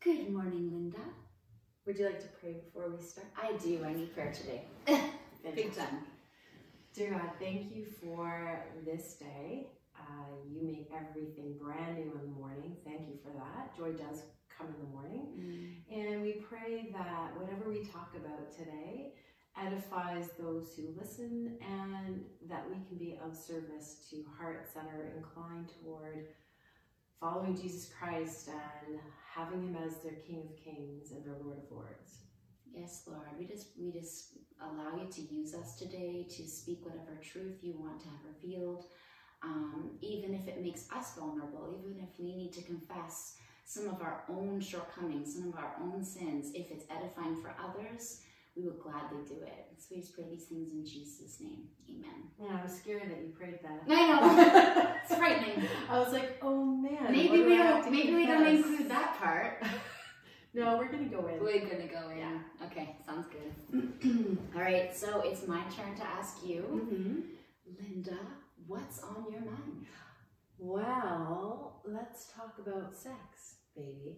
Good morning, Linda. Would you like to pray before we start? I do. I need prayer today. Big time. Dear God, thank you for this day. Uh, you make everything brand new in the morning. Thank you for that. Joy does come in the morning. Mm. And we pray that whatever we talk about today edifies those who listen and that we can be of service to hearts that are inclined toward following Jesus Christ and having him as their King of Kings and their Lord of Lords. Yes, Lord. We just we just allow you to use us today to speak whatever truth you want to have revealed. Um, even if it makes us vulnerable, even if we need to confess some of our own shortcomings, some of our own sins, if it's edifying for others, we will gladly do it. So we just pray these things in Jesus' name. Amen. Yeah, I was scared that you prayed that. I know. it's frightening. I was like, oh man. Maybe we don't to maybe we don't include that part. No, we're gonna go in. We're gonna go in. Yeah. Okay, sounds good. All right, so it's my turn to ask you, Mhm. Linda, what's on your mind? Well, let's talk about sex, baby.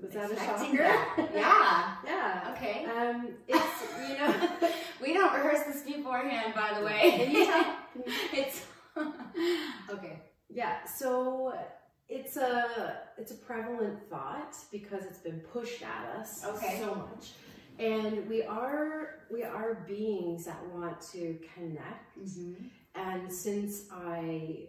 Wasn't that a shocker? that. Yeah. Yeah. Okay. Um, it's you know. we don't rehearse this beforehand, by the way. you tell? Can you- it's okay. Yeah. So it's a it's a prevalent thought because it's been pushed at us Okay. so much, and we are we are beings that want to connect. Mm-hmm. And since I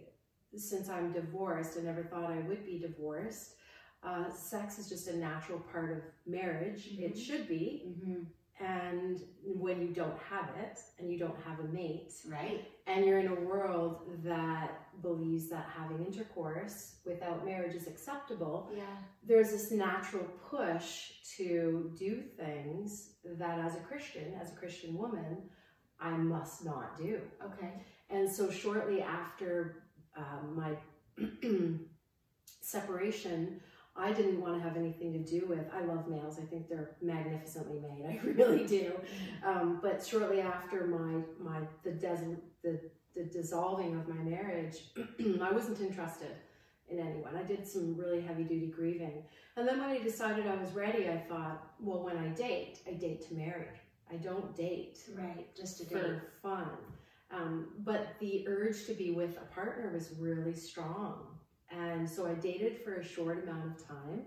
since I'm divorced, I never thought I would be divorced. Uh, sex is just a natural part of marriage. It Mhm. should be. Mm-hmm. And when you don't have it, and you don't have a mate, Right. and you're in a world that believes that having intercourse without marriage is acceptable, Yeah. there's this natural push to do things that, as a Christian, as a Christian woman, I must not do. Okay. And so, shortly after um, my separation, I didn't want to have anything to do with. I love males. I think they're magnificently made. I really do. Um, but shortly after my my the des- the the dissolving of my marriage, I wasn't interested in anyone. I did some really heavy duty grieving, and then when I decided I was ready, I thought, well, when I date, I date to marry. I don't date Right. Just for date. fun. Um, but the urge to be with a partner was really strong. And so I dated for a short amount of time.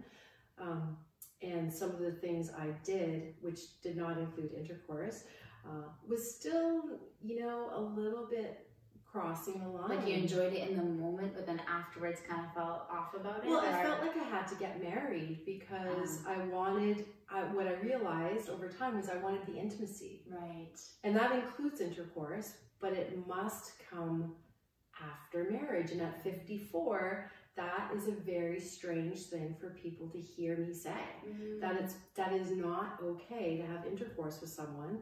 Um, and some of the things I did, which did not include intercourse, uh, was still, you know, a little bit crossing the line. Like you enjoyed it in the moment, but then afterwards kind of felt off about it. Well, I felt like I had to get married because I wanted, I, what I realized over time was I wanted the intimacy. right. And that includes intercourse, but it must come after marriage. And at 54, that is a very strange thing for people to hear me say. That it's that is not okay to have intercourse with someone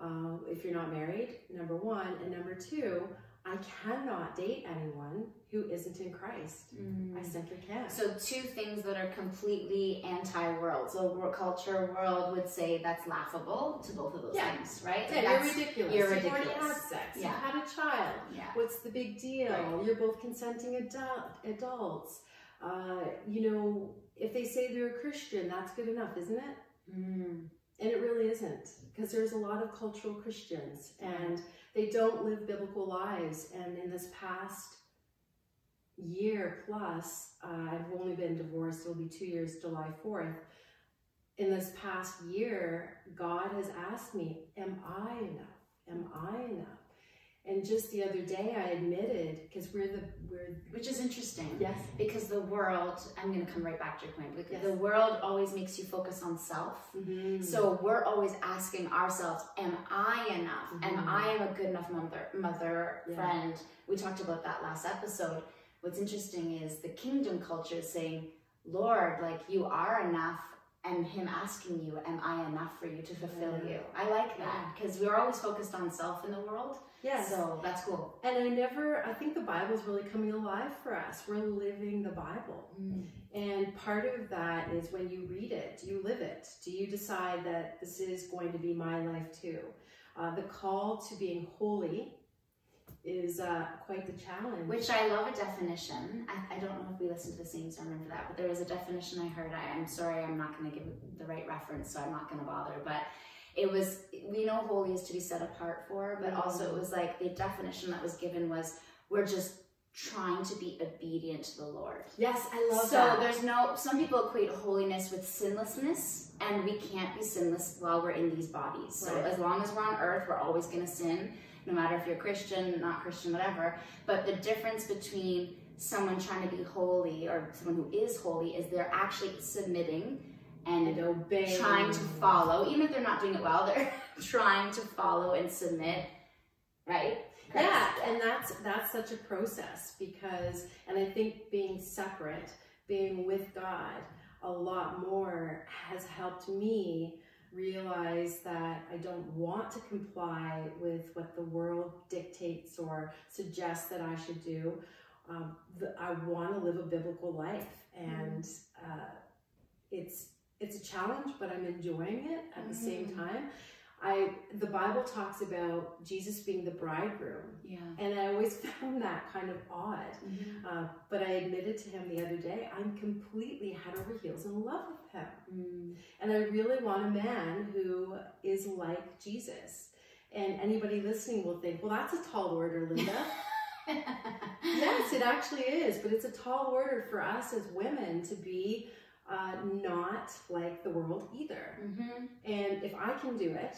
uh, if you're not married. Number one, and number two, I cannot date anyone who isn't in Christ. Mm. I simply can't. So two things that are completely anti-world. So world culture world would say that's laughable to both of those Yeah. things, right? yeah, you're ridiculous. you're You've already had sex. Yeah. You've had a child. Yeah. What's the big deal? Right. You're both consenting adult, adults. Uh, you know, if they say they're a Christian, that's good enough, isn't it? Mm. And it really isn't, because there's a lot of cultural Christians and they don't live biblical lives. And in this past year plus, uh, I've only been divorced, it'll be two years July 4th. In this past year, God has asked me, Am I enough? Am I enough? And just the other day, I admitted, because we're the, we're, Which is interesting. yes, Because the world, I'm going to come right back to your point, because Yes. the world always makes you focus on self. Mhm. So we're always asking ourselves, am I enough? Am Mhm. I a good enough mother, mother, Yeah. friend? We talked about that last episode. What's interesting is the kingdom culture is saying, Lord, like you are enough, and Him asking you, am I enough for you to fulfill Yeah. you? I like that because we're always focused on self in the world. yes. So that's cool. And I never, I think the Bible's really coming alive for us. We're living the Bible. And part of that is when you read it, do you live it? Do you decide that this is going to be my life too? Uh, the call to being holy is uh, quite the challenge. Which I love a definition. I, I don't know if we listened to the same sermon for that, but there was a definition I heard. I, I'm sorry, I'm not going to give the right reference, so I'm not going to bother. But it was, we know holy is to be set apart for, but also it was like the definition that was given was we're just trying to be obedient to the Lord. yes, I love so that. there's no, some people equate holiness with sinlessness, and we can't be sinless while we're in these bodies. So as long as we're on earth, we're always going to sin, no matter if you're Christian, not Christian, whatever. But the difference between someone trying to be holy or someone who is holy is they're actually submitting and and obey. trying to follow, even if they're not doing it well, they're trying to follow and submit, right? Yeah, and that's that's such a process because, and I think being separate, being with God, a lot more has helped me realize that I don't want to comply with what the world dictates or suggests that I should do. Um, the, I want to live a biblical life, and uh, it's it's a challenge, but I'm enjoying it at the same Mhm. time. I the Bible talks about Jesus being the bridegroom, Yeah. and I always found that kind of odd. Mhm. Uh, but I admitted to him the other day, I'm completely head over heels in love with him. Mm. And I really want a man who is like Jesus. And anybody listening will think, well, that's a tall order, Linda. yes, it actually is. But it's a tall order for us as women to be uh, not like the world either. Mhm. And if I can do it,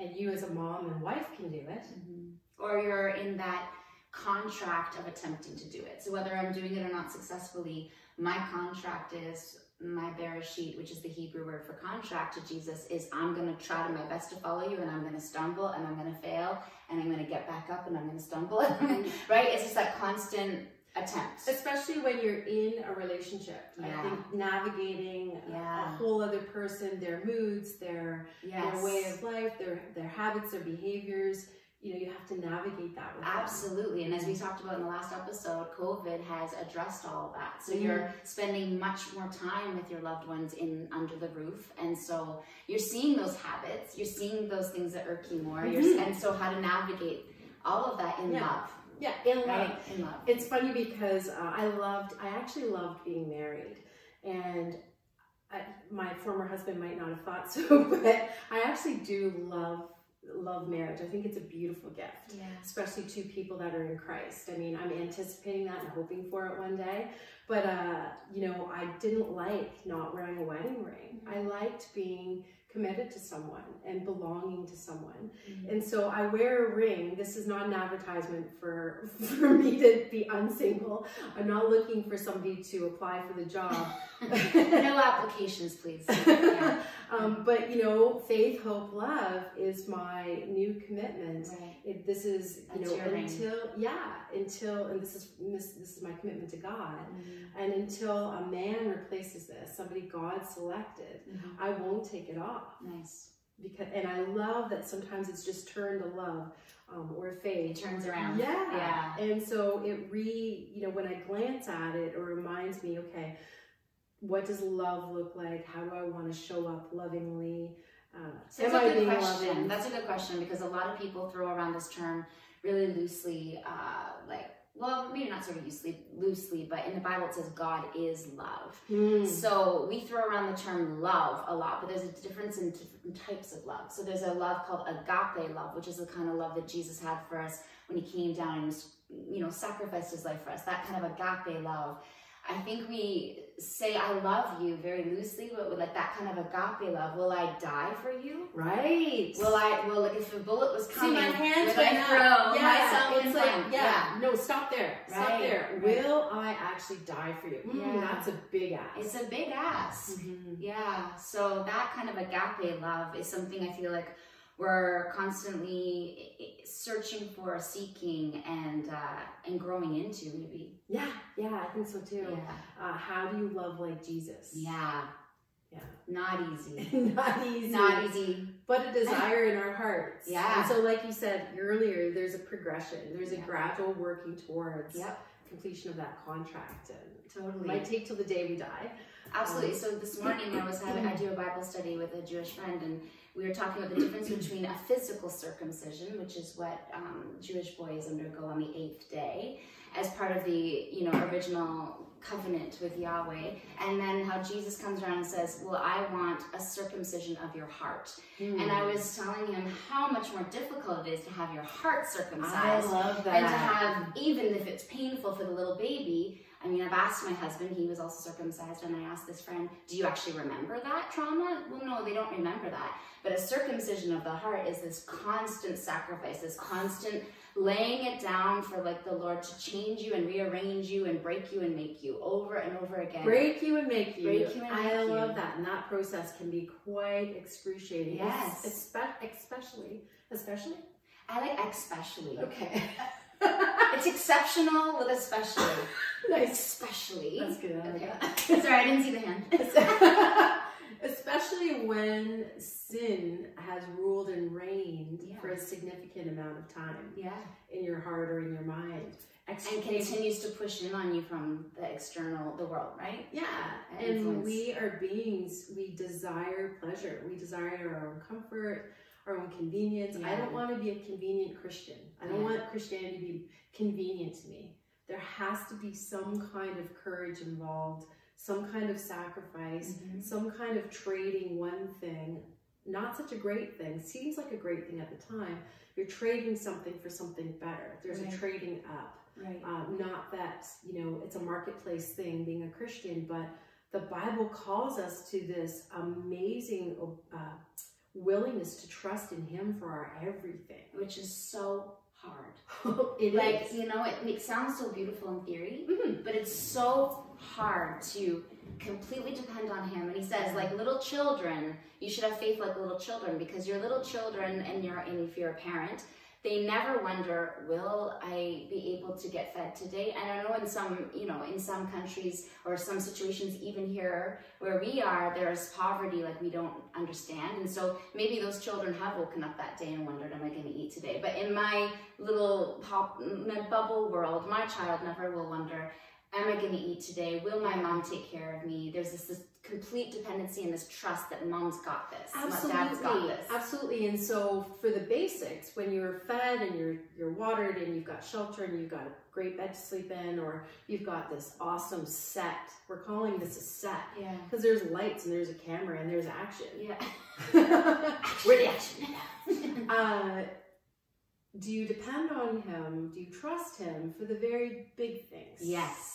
and you as a mom and wife can do it, Mhm. Or you're in that contract of attempting to do it. So whether I'm doing it or not successfully, my contract is my bereshit, which is the Hebrew word for contract to Jesus, is I'm going to try to my best to follow you, and I'm going to stumble, and I'm going to fail, and I'm going to get back up, and I'm going to stumble, right? It's just that constant attempt. especially when you're in a relationship. I think navigating a- a whole other person, their moods, their Yes. their way of life, their their habits, their behaviors. You know, you have to navigate that with them. Absolutely. And as we talked about in the last episode, COVID has addressed all that. So Mhm. you're spending much more time with your loved ones in under the roof. And so you're seeing those habits, you're seeing those things that irk you more. You're, Mhm. and so how to navigate all of that in Yeah. love. Yeah, in love. Right? In love. It's funny because uh, I loved, I actually loved being married, and I, my former husband might not have thought so, but I actually do love love marriage. I think it's a beautiful gift. Yeah. especially to people that are in Christ. I mean, I'm anticipating that and hoping for it one day. But uh, you know, I didn't like not wearing a wedding ring. I liked being committed to someone and belonging to someone. And so I wear a ring. This is not an advertisement for for me to be unsingle. I'm not looking for somebody to apply for the job. no applications, please. Yeah. um, but you know, faith, hope, love is my new commitment Right. it, this is you That's know your ring. until yeah until and this is this, this is my commitment to god Mhm. and until a man replaces this somebody god selected Mhm. i won't take it off Nice. because and i love that sometimes it's just turned to love um, or It turns around. yeah Yeah. and so it re you know when i glance at it it reminds me okay what does love look like how do i want to show up lovingly uh, So that's a good question. loving? That's a good question because a lot of people throw around this term really loosely, uh, like, well, maybe not sort of loosely, loosely, but in the Bible it says God is love. Hmm. So we throw around the term love a lot, but there's a difference in different types of love. So there's a love called agape love, which is the kind of love that Jesus had for us when he came down and was, you know, sacrificed his life for us. That kind of agape love. I think we say I love you very loosely, but with like that kind of agape love, will I die for you? right Will I? Will like if a bullet was coming? See, coming, my hands would went I up. throw Yeah, myself in it's like, front? yeah, no, stop there, stop there. right. Will I actually die for you? Mm, Yeah. that's a big ask. It's a big ask. Mhm. Yeah, so that kind of agape love is something I feel like we're constantly i- i- searching for, seeking, and uh, and growing into. Maybe. Yeah, yeah, I think so too. Yeah. Uh, how do you love like Jesus? Yeah. Yeah. Not easy. Not easy. Not easy. But a desire in our hearts. Yeah. And so, like you said earlier, there's a progression. There's a gradual working towards Yep. completion of that contract. And it Totally. might take till the day we die. Absolutely. So this morning I was having I do a Bible study with a Jewish friend, and we were talking about the difference between a physical circumcision, which is what um, Jewish boys undergo on the eighth day, as part of the you know original covenant with Yahweh, and then how Jesus comes around and says, "Well, I want a circumcision of your heart." Mm. And I was telling him how much more difficult it is to have your heart I circumcised love that. and to have even if it's painful for the little baby i mean i've asked my husband he was also circumcised and i asked this friend do you actually remember that trauma well no they don't remember that but a circumcision of the heart is this constant sacrifice this constant laying it down for like the lord to change you and rearrange you and break you and make you over and over again break you and make you. Break you and make I make love you. that, and that process can be quite excruciating. Yes. Espe- especially, especially. i like especially Okay. it's exceptional with especially nice. especially That's good. Okay. sorry i didn't see the hand Especially when sin has ruled and reigned Yeah. for a significant amount of time yeah in your heart or in your mind. and continues to push in on you from the external the world right Yeah, and and we are beings, we desire pleasure. We desire our own comfort, our own convenience. I don't want to be a convenient Christian. I don't Yeah. want Christianity to be convenient to me. There has to be some kind of courage involved, some kind of sacrifice, Mhm. some kind of trading one thing. Not such a great thing. Seems like a great thing at the time. You're trading something for something better. There's Right. a trading up. right Um, not that, you know, it's a marketplace thing being a Christian, but the Bible calls us to this amazing uh, willingness to trust in Him for our everything. which is so hard. it like is. you know, it, it sounds so beautiful in theory, Mhm. but it's so hard to completely depend on Him. And He says, like little children, you should have faith like little children because you're little children, and you're and if you're a parent. They never wonder, will I be able to get fed today? And I know in some, you know, in some countries or some situations, even here where we are, there's poverty like we don't understand. And so maybe those children have woken up that day and wondered, am I going to eat today? But in my little pop, my bubble world, my child never will wonder, am I going to eat today? Will my mom take care of me? There's this, this complete dependency and this trust that mom's got this, dad's got Absolutely, this. absolutely. And so, for the basics, when you're fed and you're you're watered and you've got shelter and you've got a great bed to sleep in, or you've got this awesome set. We're calling this a set Yeah. because there's lights and there's a camera and there's action. Yeah. Where the action? uh, do you depend on him? Do you trust him for the very big things? yes.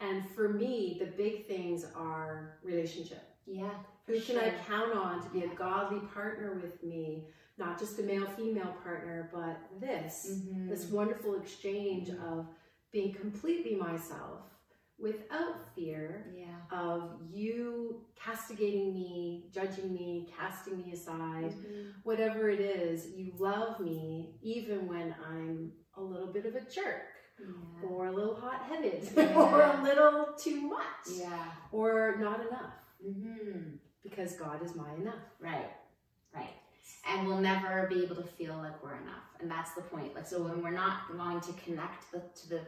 And for me, the big things are relationship. Yeah. Who can I count on to be Yeah. a godly partner with me? Not just a male female partner, but this Mhm. this wonderful exchange of being completely myself without fear Yeah. of you castigating me, judging me, casting me aside. Mhm. Whatever it is, you love me even when I'm a little bit of a jerk Yeah. or a little hot headed Yeah. or a little too much Yeah. or not enough hmm because God is my enough. Right. Right. And we'll never be able to feel like we're enough. And that's the point. Like so when we're not wanting to connect the, to the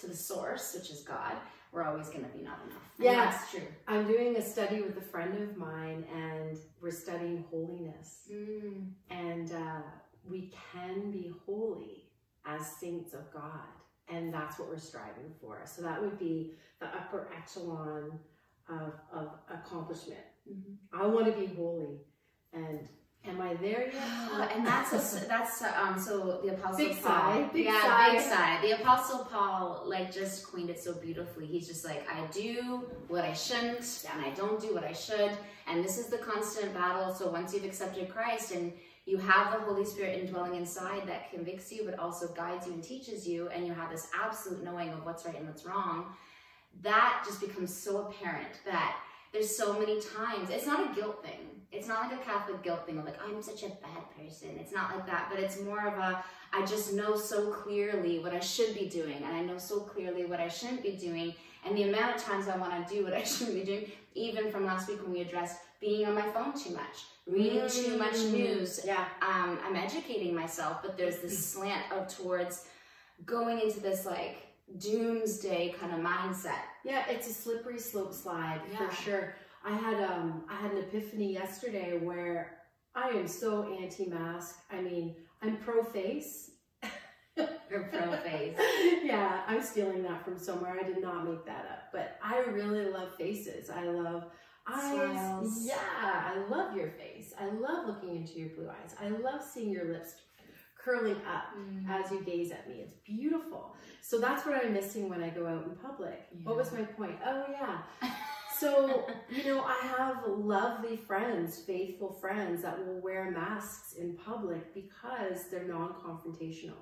to the source, which is God, we're always gonna be not enough. And Yeah. That's true. I'm doing a study with a friend of mine and we're studying holiness. Mm. And uh, we can be holy as saints of God. And that's what we're striving for. So that would be the upper echelon of, of accomplishment. Mhm. I want to be holy. And am I there yet? and that's a, that's um so the apostle Big Paul sigh, big yeah sigh. big sigh the apostle Paul like just coined it so beautifully he's just like I do what I shouldn't and I don't do what I should and this is the constant battle so once you've accepted Christ and you have the Holy Spirit indwelling inside that convicts you but also guides you and teaches you and you have this absolute knowing of what's right and what's wrong that just becomes so apparent that there's so many times it's not a guilt thing. It's not like a catholic guilt thing of like i'm such a bad person. It's not like that but it's more of a i just know so clearly what i should be doing and i know so clearly what i shouldn't be doing and the amount of times i want to do what i shouldn't be doing even from last week when we addressed being on my phone too much reading too much Mm. news Yeah. um, I'm educating myself, but there's this slant of towards going into this like doomsday kind of mindset. Yeah, it's a slippery slope slide Yeah. for sure. I had um I had an epiphany yesterday where I am so anti-mask. I mean, I'm pro-face. Or pro face. yeah, I'm stealing that from somewhere. I did not make that up. But I really love faces. I love eyes. Yeah, I love your face. I love looking into your blue eyes. I love seeing your lips curling up mm. as you gaze at me. It's beautiful. So that's what I'm missing when I go out in public. What was my point? Oh, yeah. So, you know, I have lovely friends, faithful friends that will wear masks in public because they're non confrontational.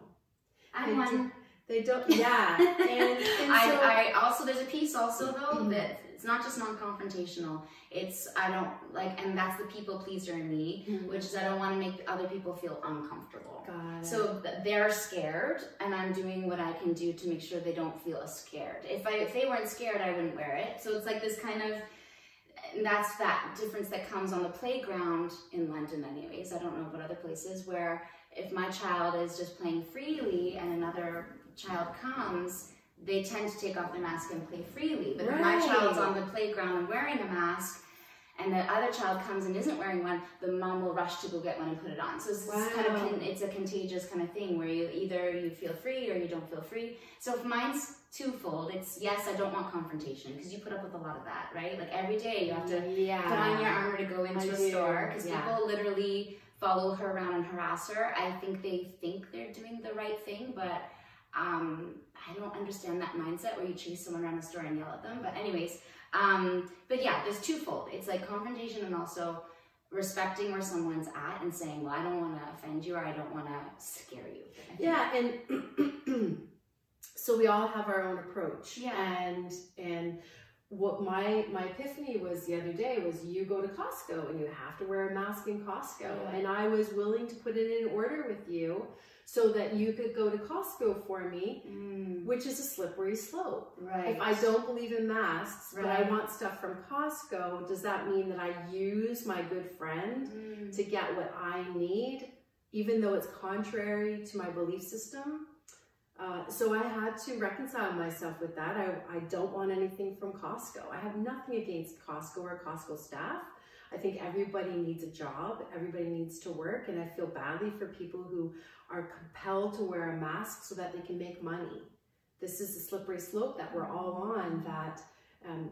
I'm They do- They don't, yeah. And, and so, I, I also there's a piece also though mm-hmm. that it's not just non-confrontational. It's I don't like, and that's the people pleaser in me, Mhm. which is I don't want to make other people feel uncomfortable. So they're scared, and I'm doing what I can do to make sure they don't feel as scared. If I if they weren't scared, I wouldn't wear it. So it's like this kind of. And that's that difference that comes on the playground in London, anyways. I don't know about other places where if my child is just playing freely and another child comes, they tend to take off their mask and play freely. But if my child's on the playground and wearing a mask, and the other child comes and isn't wearing one, the mom will rush to go get one and put it on. So it's this kind of it's a contagious kind of thing where you either you feel free or you don't feel free. So if mine's twofold, it's yes, I don't want confrontation because you put up with a lot of that, right? Like every day you have to yeah. put on your armor to go into a do, store because yeah. people literally follow her around and harass her. I think they think they're doing the right thing, but um, I don't understand that mindset where you chase someone around the store and yell at them. But anyways, um, but yeah, there's twofold. It's like confrontation and also respecting where someone's at and saying, well, I don't want to offend you or I don't want to scare you. Yeah, and so we all have our own approach. Yeah. And and what my my epiphany was the other day was you go to Costco and you have to wear a mask in Costco. Yeah. And I was willing to put it in order with you so that you could go to Costco for me, Mm, which is a slippery slope. right. If I don't believe in masks, but I want stuff from Costco, does that mean that I use my good friend Mm, to get what I need, even though it's contrary to my belief system. Uh, so I had to reconcile myself with that. I, I don't want anything from Costco. I have nothing against Costco or Costco staff. I think everybody needs a job, everybody needs to work, and I feel badly for people who are compelled to wear a mask so that they can make money. This is the slippery slope that we're all on. That um,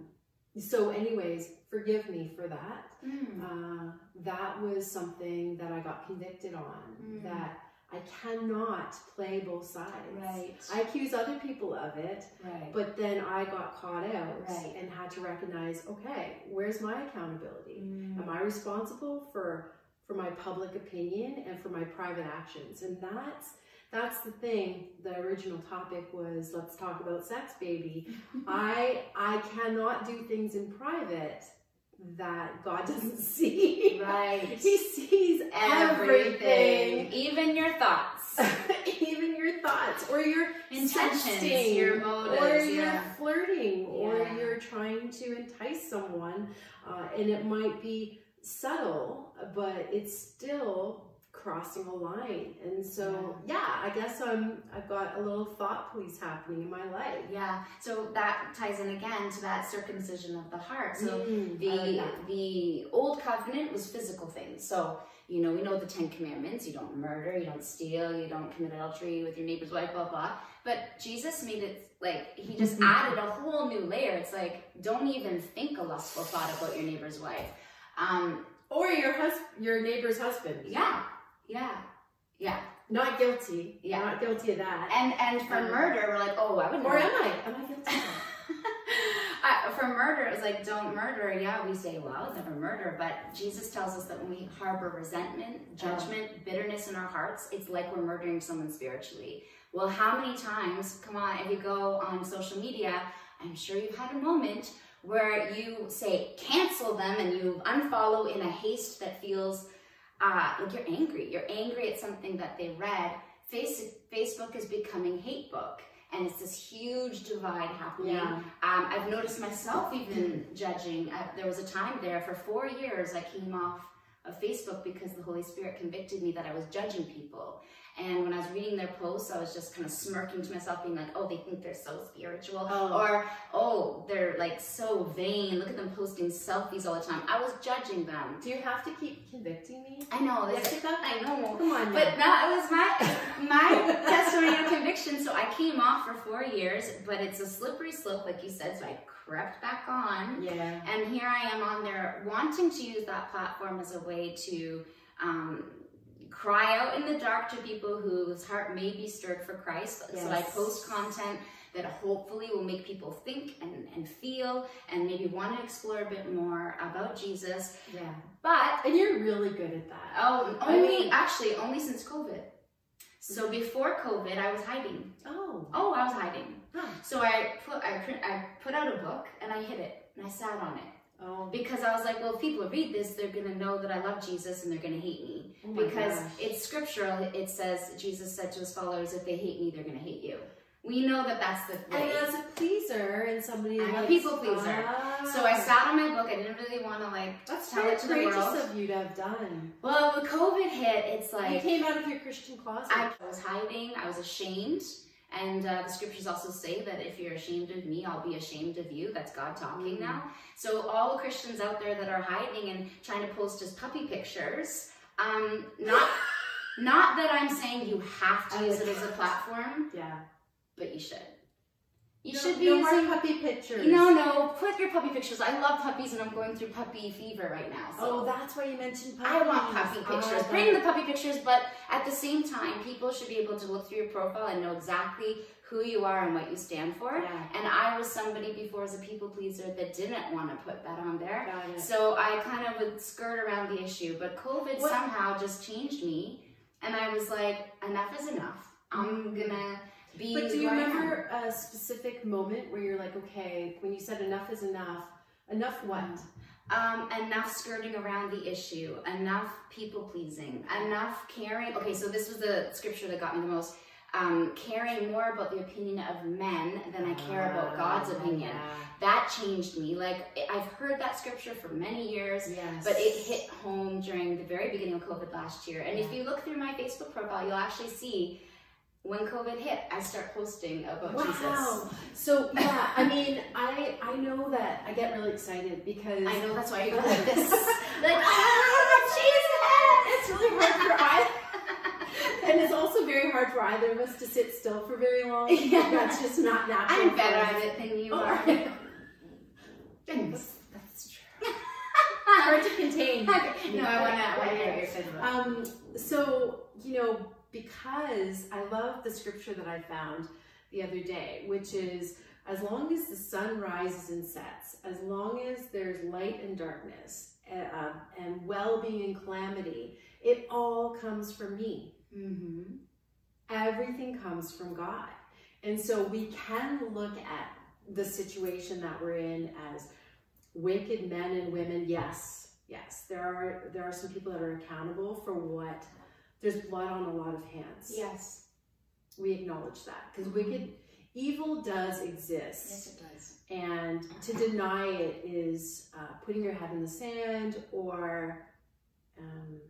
so, anyways, forgive me for that mm, uh, that was something that I got convicted on. Mm. That I cannot play both sides. right. I accuse other people of it, right. but then I got caught out Right. and had to recognize, okay, where's my accountability? Mm, Am I responsible for for my public opinion and for my private actions? And that's that's the thing. The original topic was let's talk about sex, baby. I I cannot do things in private that God doesn't see. right. He sees everything. even your thoughts, Even your thoughts or your intentions, sexting, your motives. or you're yeah. flirting or Yeah. you're trying to entice someone uh, and it might be subtle but it's still crossing a line and so yeah. i guess i'm i've got a little thought police happening in my life Yeah. So that ties in again to that circumcision of the heart. So Mm, the like the old covenant was physical things. So you know we know the Ten Commandments: you don't murder, you don't steal, you don't commit adultery with your neighbor's wife, blah blah. But Jesus made it like he just Mhm. added a whole new layer. It's like don't even think a lustful thought about your neighbor's wife. Um, or your hus- your neighbor's husband yeah, yeah, yeah. not guilty Yeah. not guilty of that And and for Um, murder, we're like, oh, I would. Or am i am i guilty of? I, for murder, it was like, don't murder. Yeah, we say, well, it's never murder. But Jesus tells us that when we harbor resentment, judgment, bitterness in our hearts, it's like we're murdering someone spiritually. Well, how many times, come on, if you go on social media, I'm sure you've had a moment where you say cancel them and you unfollow in a haste that feels uh, like you're angry. You're angry at something that they read. Face, Facebook is becoming hate book. And it's this huge divide happening. yeah Um, I've noticed myself even judging. There was a time there for four years I came off of Facebook because the Holy Spirit convicted me that I was judging people. And when I was reading their posts, I was just kind of smirking to myself, being like, oh, they think they're so spiritual. Oh. Or, oh, they're like so vain. Look at them posting selfies all the time. I was judging them. Do you have to keep convicting me? I know. This, Jessica? I know. Come on, But now. no, it was my my testimony of conviction. So I came off for four years, but it's a slippery slope, like you said. So I crept back on. yeah. And here I am on there wanting to use that platform as a way to um, cry out in the dark to people whose heart may be stirred for Christ. So I post content that hopefully will make people think and, and feel and maybe want to explore a bit more about Jesus. Yeah. But And you're really good at that. oh, I only mean- actually only since COVID. So mm-hmm. before COVID, I was hiding. Oh. Oh, I was hiding. Huh. So I put I print I put out a book and I hid it and I sat on it Oh. because I was like, well, if people read this, they're gonna know that I love Jesus and they're gonna hate me Oh because gosh. it's scriptural. It says Jesus said to his followers, if they hate me, they're gonna hate you. We know that that's the And as a pleaser and somebody I'm a people pleaser. Ah. So I sat on my book. I didn't really want to like That's tell it to the world. of you to have done. Well, when COVID hit, it's like you came out of your Christian closet. I was hiding. I was ashamed. And uh, the scriptures also say that if you're ashamed of me, I'll be ashamed of you. That's God talking Mm. now. So all Christians out there that are hiding and trying to post just puppy pictures, um, not not that I'm saying you have to use it as a platform, yeah. but you should. You no, should be no using. more puppy pictures. No, no, put your puppy pictures. I love puppies and I'm going through puppy fever right now. So. Oh, that's why you mentioned puppies. I want puppy Ah, pictures. that- Bring the puppy pictures, but at the same time, people should be able to look through your profile and know exactly who you are and what you stand for. Yeah. And I was somebody before as a people pleaser that didn't want to put that on there. So I kind of would skirt around the issue, but COVID What- somehow just changed me. And I was like, enough is enough. I'm gonna be. But do you who I am. remember a specific moment where you're like, okay, when you said enough is enough, enough what? Um, enough skirting around the issue, enough people pleasing, enough caring. Okay, so this was the scripture that got me the most. Um, caring more about the opinion of men than I care about God's Ah, opinion. Yeah. That changed me. Like I've heard that scripture for many years, Yes. but it hit home during the very beginning of COVID last year. And if you look through my Facebook profile, you'll actually see when COVID hit, I start posting about Wow. Jesus. So yeah, I mean, I I know that I get really excited because I know that's why you go like this. like, ah, Jesus! it's really hard for I. And it's also very hard for either of us to sit still for very long. Yeah. That's just not natural. I'm better at it than you Oh, are. Thanks. That's true. Hard to contain. Okay. No, I hear you're saying about it. Um, so, you know, because I love the scripture that I found the other day, which is as long as the sun rises and sets, as long as there's light and darkness, uh, and well being and calamity, it all comes from me. Mm-hmm. Everything comes from God. And so we can look at the situation that we're in as wicked men and women. Yes, yes, there are there are some people that are accountable for what there's blood on a lot of hands. Yes. We acknowledge that because wicked evil does exist. Yes, it does. And to deny it is uh, putting your head in the sand or um,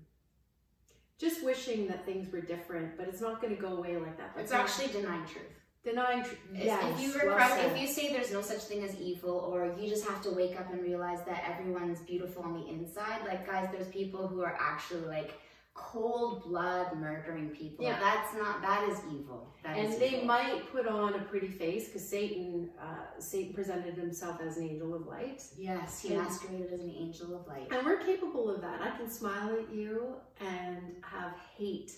just wishing that things were different, but it's not going to go away like that. It's That's not- actually denying truth. denying. truth. Yes, if you repress, said. if you say there's no such thing as evil, or you just have to wake up and realize that everyone's beautiful on the inside, like guys, there's people who are actually like cold blood murdering people. Yeah. That's not that is evil. That is and they evil. might put on a pretty face because Satan, uh, Satan presented himself as an angel of light, Yes, he And- masqueraded as an angel of light. and we're capable of that. I can smile at you and have hate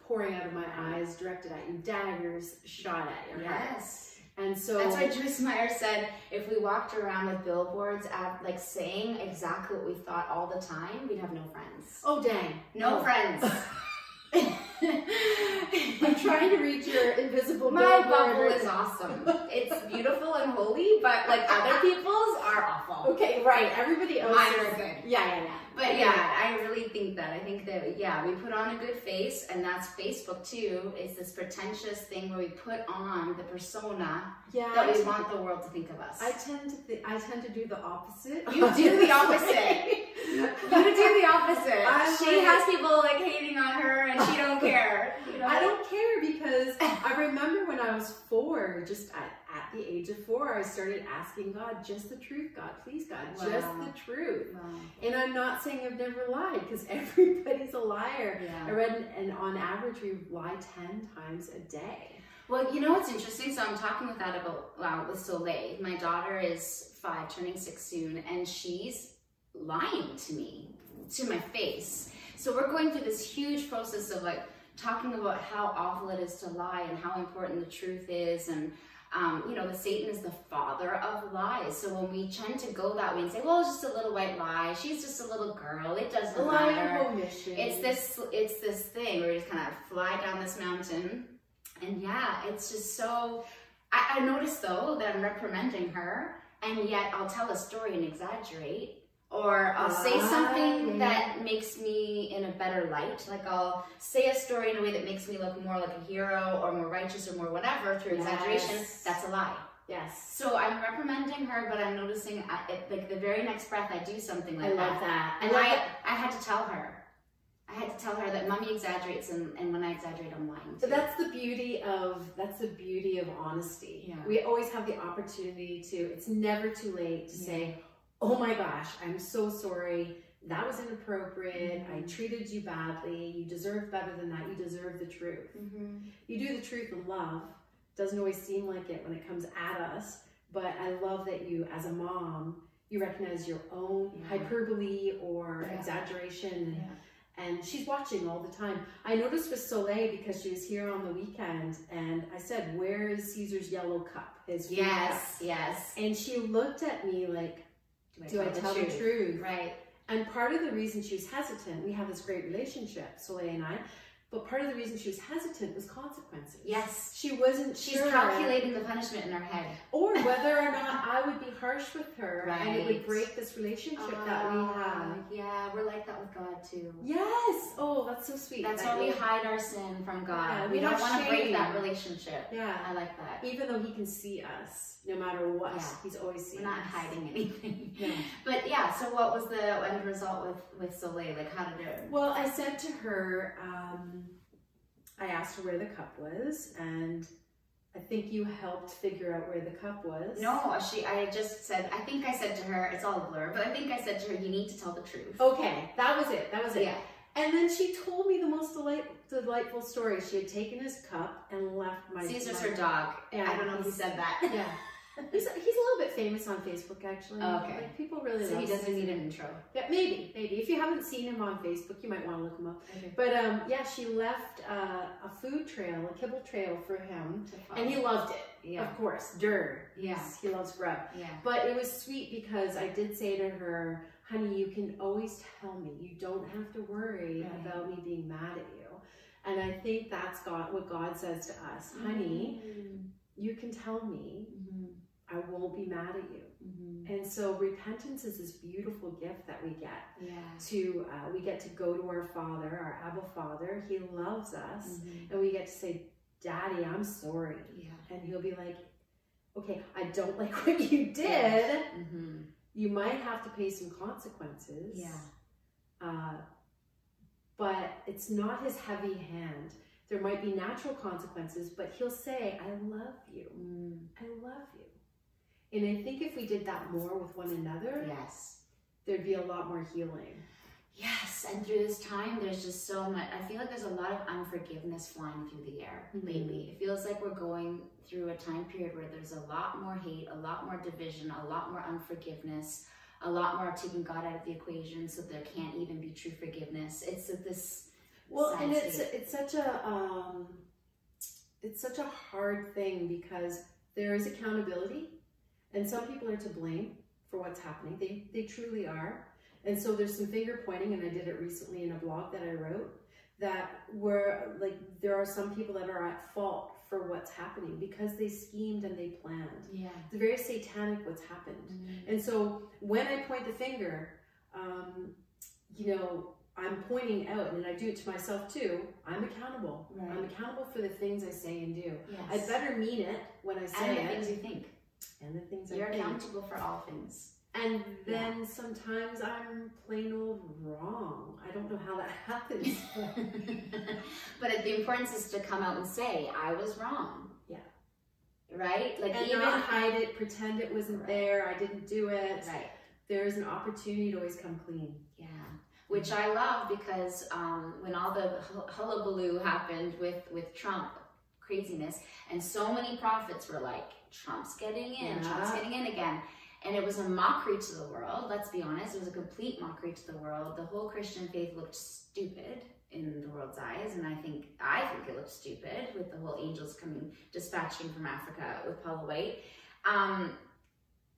pouring out of my eyes, directed at you, daggers shot at your heart. Yes. And so That's why Joyce Meyer said if we walked around with billboards at, like saying exactly what we thought all the time, we'd have no friends. oh dang, No friends. I'm trying to read your invisible My bubble is awesome. It's beautiful and holy, but like other people's are awful. Okay, right. Everybody else. Mine are good. Yeah, yeah, yeah. But yeah, I really think that. I think that yeah, we put on a good face, and that's Facebook too. It's this pretentious thing where we put on the persona Yeah, that I we want the world to think of us. I tend to th- I tend to do the opposite. You do the opposite. you do the opposite. I'm she like- has people like hating on her, and she don't care. You know? I don't care because I remember when I was four, just at, at the age of four, I started asking God, just the truth, God, please, God, just the truth. Wow. And I'm not saying I've never lied because everybody's a liar. I Yeah. read, and on average, we lie 10 times a day. Well, you know what's interesting? So I'm talking with that about wow with Soleil. My daughter is five, turning six soon, and she's lying to me to my face. So we're going through this huge process of like talking about how awful it is to lie and how important the truth is and um, you know, the Satan is the father of lies. So when we tend to go that way and say, "Well, it's just a little white lie. She's just a little girl. It doesn't matter." it's this it's this thing where you just kind of fly down this mountain and yeah it's just so I, I noticed though that i'm reprimanding her and yet i'll tell a story and exaggerate or i'll say Ah, something that makes me in a better light like i'll say a story in a way that makes me look more like a hero or more righteous or more whatever through exaggeration that's a lie Yes. so i'm reprimanding her but i'm noticing I, it, like the very next breath i do something like I that love that. and I, that. I had to tell her. I had to tell her that mommy exaggerates and, and when I exaggerate I'm lying. But that's the beauty of that's the beauty of honesty. Yeah. We always have the opportunity to. It's never too late to say, "Oh my gosh, I'm so sorry. That was inappropriate. I Mhm. treated you badly. You deserve better than that. You deserve the truth. Mhm. You do the truth in love. Doesn't always seem like it when it comes at us, but I love that you, as a mom, you recognize your own Yeah. hyperbole or Yeah. exaggeration and Yeah. and she's watching all the time. I noticed with Soleil because she was here on the weekend, and I said, "Where is Caesar's yellow cup? His Yes, cup?" yes. And she looked at me like, "Do I tell the truth?" Right. And part of the reason she was hesitant, we have this great relationship, Soleil and I, but part of the reason she was hesitant was consequences. Yes. She wasn't She's sure, calculating the punishment in her head. or whether or not I would be harsh with her and it would break this relationship that we Ah, have. Yeah, we're like that with God too. Yes. Oh, that's so sweet. That's that how we hide our sin from God. Yeah, we, we don't want to break that relationship. Yeah. I like that. even though he can see us no matter what Yeah. he's always We're seeing not us. hiding anything. No. But yeah, so what was the end result with with Soleil? Like, how did it? well i said to her um, i asked her where the cup was and i think you helped figure out where the cup was No, she. I just said. I think I said to her. It's all a blur, but I think I said to her, "You need to tell the truth." okay that was it that was it yeah. and then she told me the most delight, delightful story she had taken his cup and left my Caesar's my, her dog. Yeah, I don't know if he said that. yeah he's, he's a little bit famous on facebook actually Okay. like, people really so he doesn't need an intro. yeah maybe maybe if you haven't seen him on facebook you might want to look him up Okay. But um, yeah, she left uh, a food trail, a kibble trail for him, and he loved it. Yeah. Of course, dirt. Yeah. he loves grub. Yeah. But it was sweet because I did say to her, "Honey, you can always tell me. You don't have to worry Right. about me being mad at you." And I think that's God, what God says to us, "Honey, you can tell me. Mm-hmm. I won't be mad at you." Mm-hmm. And so repentance is this beautiful gift that we get Yeah. to uh, we get to go to our father our abba father he loves us Mhm. and we get to say daddy i'm sorry Yeah. and he'll be like okay i don't like what you did Mm-hmm. you might have to pay some consequences Yeah. uh, but it's not his heavy hand there might be natural consequences but he'll say i love you Mm. i love you and i think if we did that more with one another Yes. there'd be a lot more healing Yes, and through this time, there's just so much. I feel like there's a lot of unforgiveness flying through the air Mhm. lately. It feels like we're going through a time period where there's a lot more hate, a lot more division, a lot more unforgiveness, a lot more taking God out of the equation, so there can't even be true forgiveness. It's a, this. Well, and it's state. it's such a um, it's such a hard thing because there is accountability, and some people are to blame for what's happening. They they truly are, and so there's some finger pointing, and I did it recently in a blog that I wrote that where like there are some people that are at fault for what's happening because they schemed and they planned. Yeah. It's very satanic what's happened. And so when I point the finger, um, you know, I'm pointing out, and I do it to myself too. I'm accountable. Right. I'm accountable for the things I say and do. Yes. I better mean it when I say and the it, things you think. And the things You're I think. accountable for all things. And then sometimes I'm plain old wrong. I don't know how that happens. but the importance is to come out and say, I was wrong. Yeah. Right? Like and even not hide it, pretend it wasn't Right. there, I didn't do it. Right. There is an opportunity to always come clean. Yeah. Which I love because um, when all the hu- hullabaloo happened with, with Trump craziness, and so many prophets were like, Trump's getting in, Trump's getting in again. And it was a mockery to the world, let's be honest. It was a complete mockery to the world. The whole Christian faith looked stupid in the world's eyes, and I think I think it looked stupid with the whole angels coming dispatching from Africa with Paula White. Um,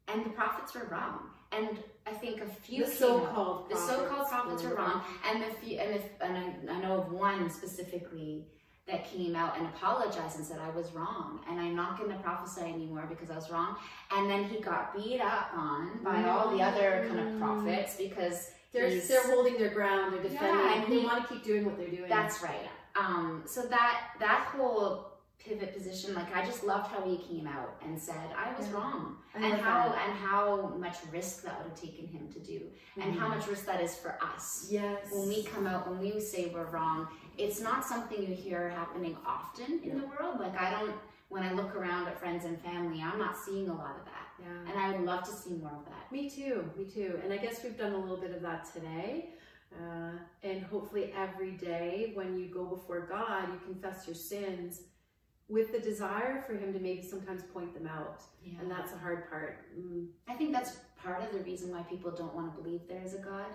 and the prophets were wrong. And I think a few the so-called the so-called prophets were wrong, and if you, and if and I, I know of one specifically that came out and apologized and said I was wrong, and I'm not going to prophesy anymore because I was wrong. And then he got beat up on by all the other kind of prophets because They're, they're holding their ground, they're defending, Yeah, and and they want to keep doing what they're doing. that's right. Um, so that that whole pivot position, like I just loved how he came out and said I was Yeah. wrong, I and how that. and how much risk that would have taken him to do, and how Mhm. much risk that is for us. Yes. when we come out, when we say we're wrong, it's not something you hear happening often in the world. Like I don't, when I look around at friends and family, I'm not seeing a lot of that, Yeah. and I would love to see more of that. Me too, me too. And I guess we've done a little bit of that today. Uh, and hopefully, every day when you go before God, you confess your sins with the desire for Him to maybe sometimes point them out. Yeah. And that's a hard part. Mm. I think that's part of the reason why people don't want to believe there is a God.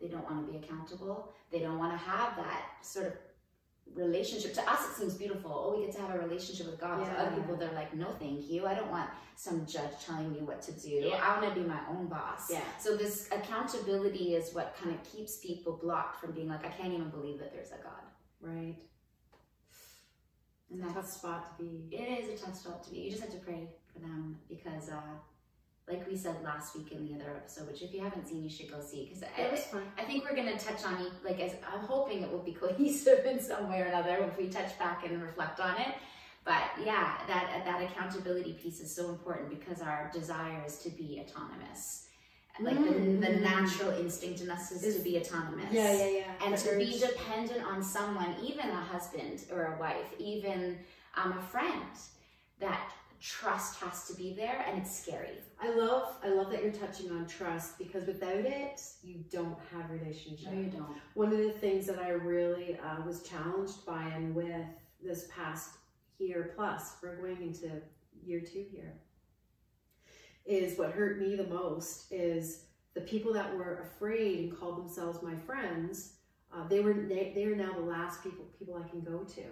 They don't want to be accountable. They don't want to have that sort of relationship. To us, it seems beautiful. Oh, we get to have a relationship with God. To other people, they're like, no, thank you. I don't want some judge telling me what to do. Yeah. I want to be my own boss. Yeah. So this accountability is what kind of keeps people blocked from being like, I can't even believe that there's a God. Right. And It's a tough spot to be. it is a tough spot to be. You just have to pray for them because, uh, like we said last week in the other episode, which if you haven't seen, you should go see because It was fun. I think we're going to touch on it. Like, as I'm hoping it will be cohesive in some way or another if we touch back and reflect on it. But yeah, that that accountability piece is so important because our desire is to be autonomous. Like the, the Mm. natural instinct in us is, Is- to be autonomous. Yeah, yeah, yeah. And The to be dependent on someone, even a husband or a wife, even um, a friend, that trust has to be there, and it's scary. I love, I love that you're touching on trust because without it, you don't have relationship. No, you don't. One of the things that I really uh, was challenged by and with this past year plus, we're going into year two here, is what hurt me the most is the people that were afraid and called themselves my friends. Uh, they were they, they are now the last people people I can go to.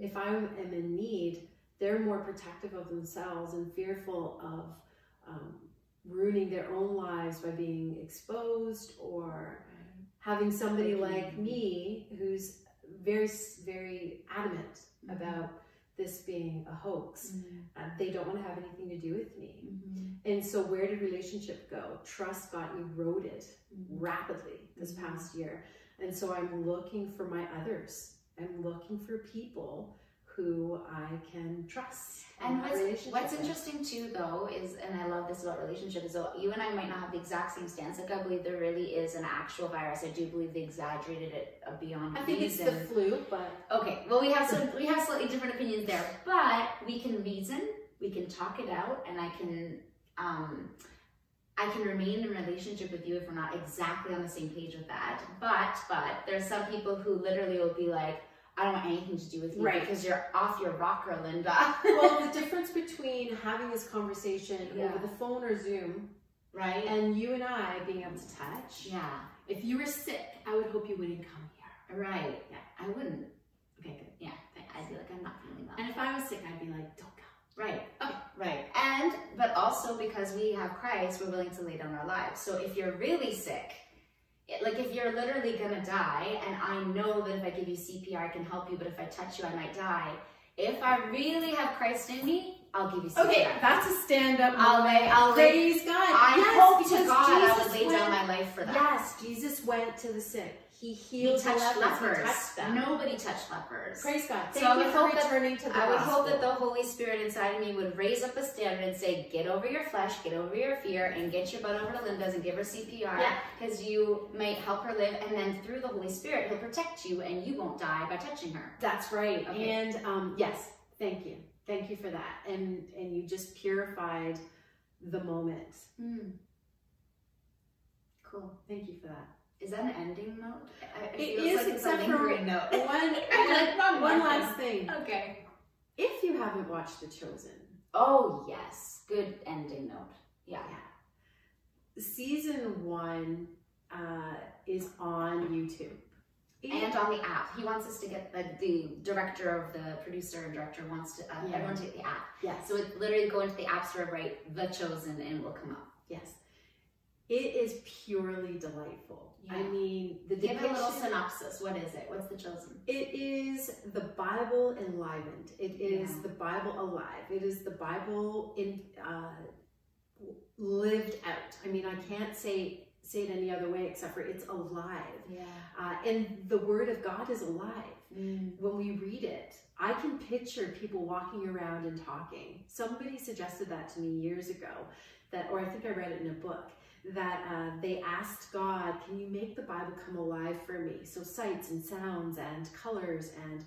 If I am in need, they're more protective of themselves and fearful of um, ruining their own lives by being exposed or having somebody like me who's very very adamant Mhm. about this being a hoax Mhm. uh, they don't want to have anything to do with me Mhm. and so where did relationship go trust got eroded Mhm. rapidly this Mhm. past year and so i'm looking for my others i'm looking for people who i can trust And what's, what's interesting too, though, is, and I love this about relationships, is that you and I might not have the exact same stance. Like, I believe there really is an actual virus. I do believe they exaggerated it uh, beyond i think it's the flu but Okay, well, we have some, we have slightly different opinions there, but we can reason, we can talk it out, and I can, um, I can remain in a relationship with you if we're not exactly on the same page with that. But, but there's some people who literally will be like, I don't want anything to do with you Right. because you're off your rocker, Linda. well the difference between having this conversation Yeah. over the phone or zoom right? and you and i being able to touch yeah, if you were sick i would hope you wouldn't come here right. Yeah. I wouldn't. okay good Yeah, I'd be like, I'm not feeling well. and if i was sick i'd be like don't come Right. Okay. Right. And but also because we have Christ, we're willing to lay down our lives. So if you're really sick, it- like if you're literally gonna die, and I know that if I give you CPR, I can help you, but if I touch you, I might die. If I really have Christ in me, I'll give you CPR. Okay, that's a stand-up I'll lay- I'll lay- Praise God. I yes, hope to God I Jesus would lay went, down my life for that. Yes, Jesus went to the sick. He He healed the touched lepers. He lepers. touched them. Nobody touched lepers. Praise God. So Thank I you would for hope that- returning to the I would hope that the Holy Spirit inside of me would raise up a standard and say, get over your flesh, get over your fear, and get your butt over to Linda's and give her CPR Yeah. because you might help her live. And then through the Holy Spirit, He'll protect you and you won't die by touching her. That's right. Okay. And um, yes, thank you. Thank you for that. And and you just purified the moment. Hmm. Cool. Thank you for that. Is that an ending note? I- It, It feels is, like it's a except for lingering note. One, Like, one one more last thing. Okay. If you haven't watched The Chosen, Oh, yes. Good ending note. Yeah. season one uh, is on YouTube. And on the app. He wants us to get the, the director of the producer and director wants to, uh, Yeah. everyone to get the app. yes, So it literally go into the app store, write The Chosen, and it will come up. yes, it is purely delightful. I mean, the Give a little synopsis. What is it? What's The Chosen? It is the Bible enlivened. It is Yeah. the Bible alive. It is the Bible in uh, lived out. I mean, I can't say say it any other way except for it's alive. Yeah. Uh, and the Word of God is alive. When we read it, I can picture people walking around and talking. Somebody suggested that to me years ago, that, or I think I read it in a book, that uh, they asked God, "Can you make the Bible come alive for me?" So sights and sounds and colors and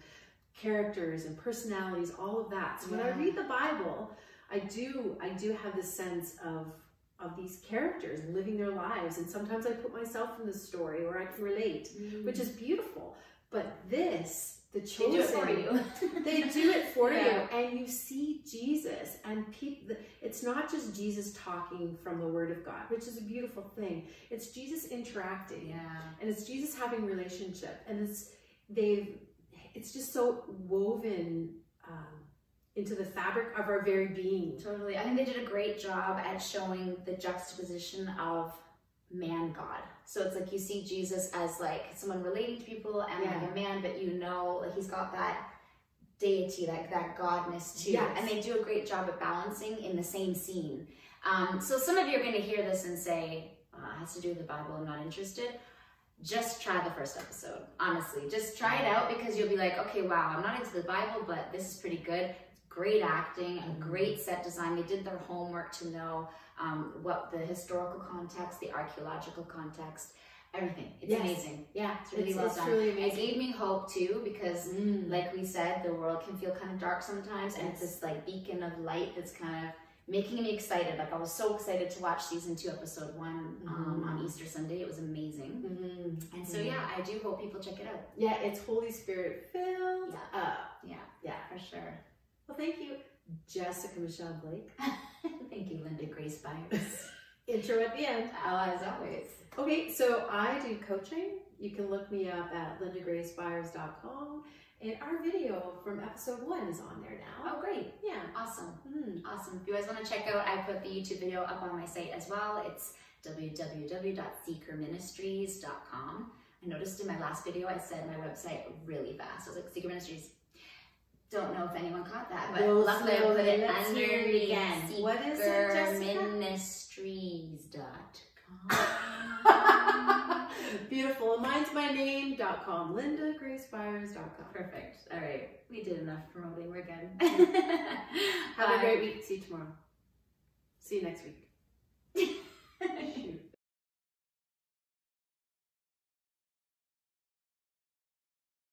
characters and personalities, all of that. So when I read the Bible, I do I do have this sense of of these characters living their lives, and sometimes I put myself in the story or I can relate, which is beautiful. But this, the they do it for you. they do it for Yeah. you and you see jesus and people it's not just jesus talking from the word of god which is a beautiful thing it's jesus interacting yeah. and it's jesus having relationship and it's they've it's just so woven um, into the fabric of our very being Totally. I think they did a great job at showing the juxtaposition of man God. So it's like you see Jesus as like someone relating to people and Yeah. like a man, but you know like he's got that deity, like that godness too. Yes. And they do a great job at balancing in the same scene. Um, so some of you are going to hear this and say, uh, it has to do with the Bible, I'm not interested. Just try the first episode, honestly. Just try it out because you'll be like, okay, wow, I'm not into the Bible, but this is pretty good. Great acting, a Mhm. great set design. They did their homework to know um, what the historical context, the archaeological context, everything. It's Yes. amazing. yeah It's really it's, well it's done. truly It gave me hope too because Mm. like we said, the world can feel kind of dark sometimes, and it's this like beacon of light that's kind of making me excited. Like I was so excited to watch season two, episode one um, on Mhm. Easter Sunday. It was amazing, Mhm. and so Mhm. yeah, I do hope people check it out. yeah it's holy spirit filled up Yeah, yeah for sure. Well thank you jessica michelle blake Thank you, Linda Grace Byers. intro at the end oh, as always. Okay, so I do coaching. You can look me up at lindagracebyers.com. And our video from episode one is on there now. Oh, great. Yeah. Awesome. Mm. Awesome. If you guys want to check out, I put the YouTube video up on my site as well. It's www.seekerministries.com. I noticed in my last video I said my website really fast. I was like, Seeker Ministries. Don't know if anyone caught that, but Well, luckily I put it let's hear it underneath again. What is it, Jessica? seekerministries.com. Beautiful. And mine's my name.com. lindagracebyers.com. Perfect. All right. We did enough promoting. We're good. Have Bye. a great week. See you tomorrow. See you next week.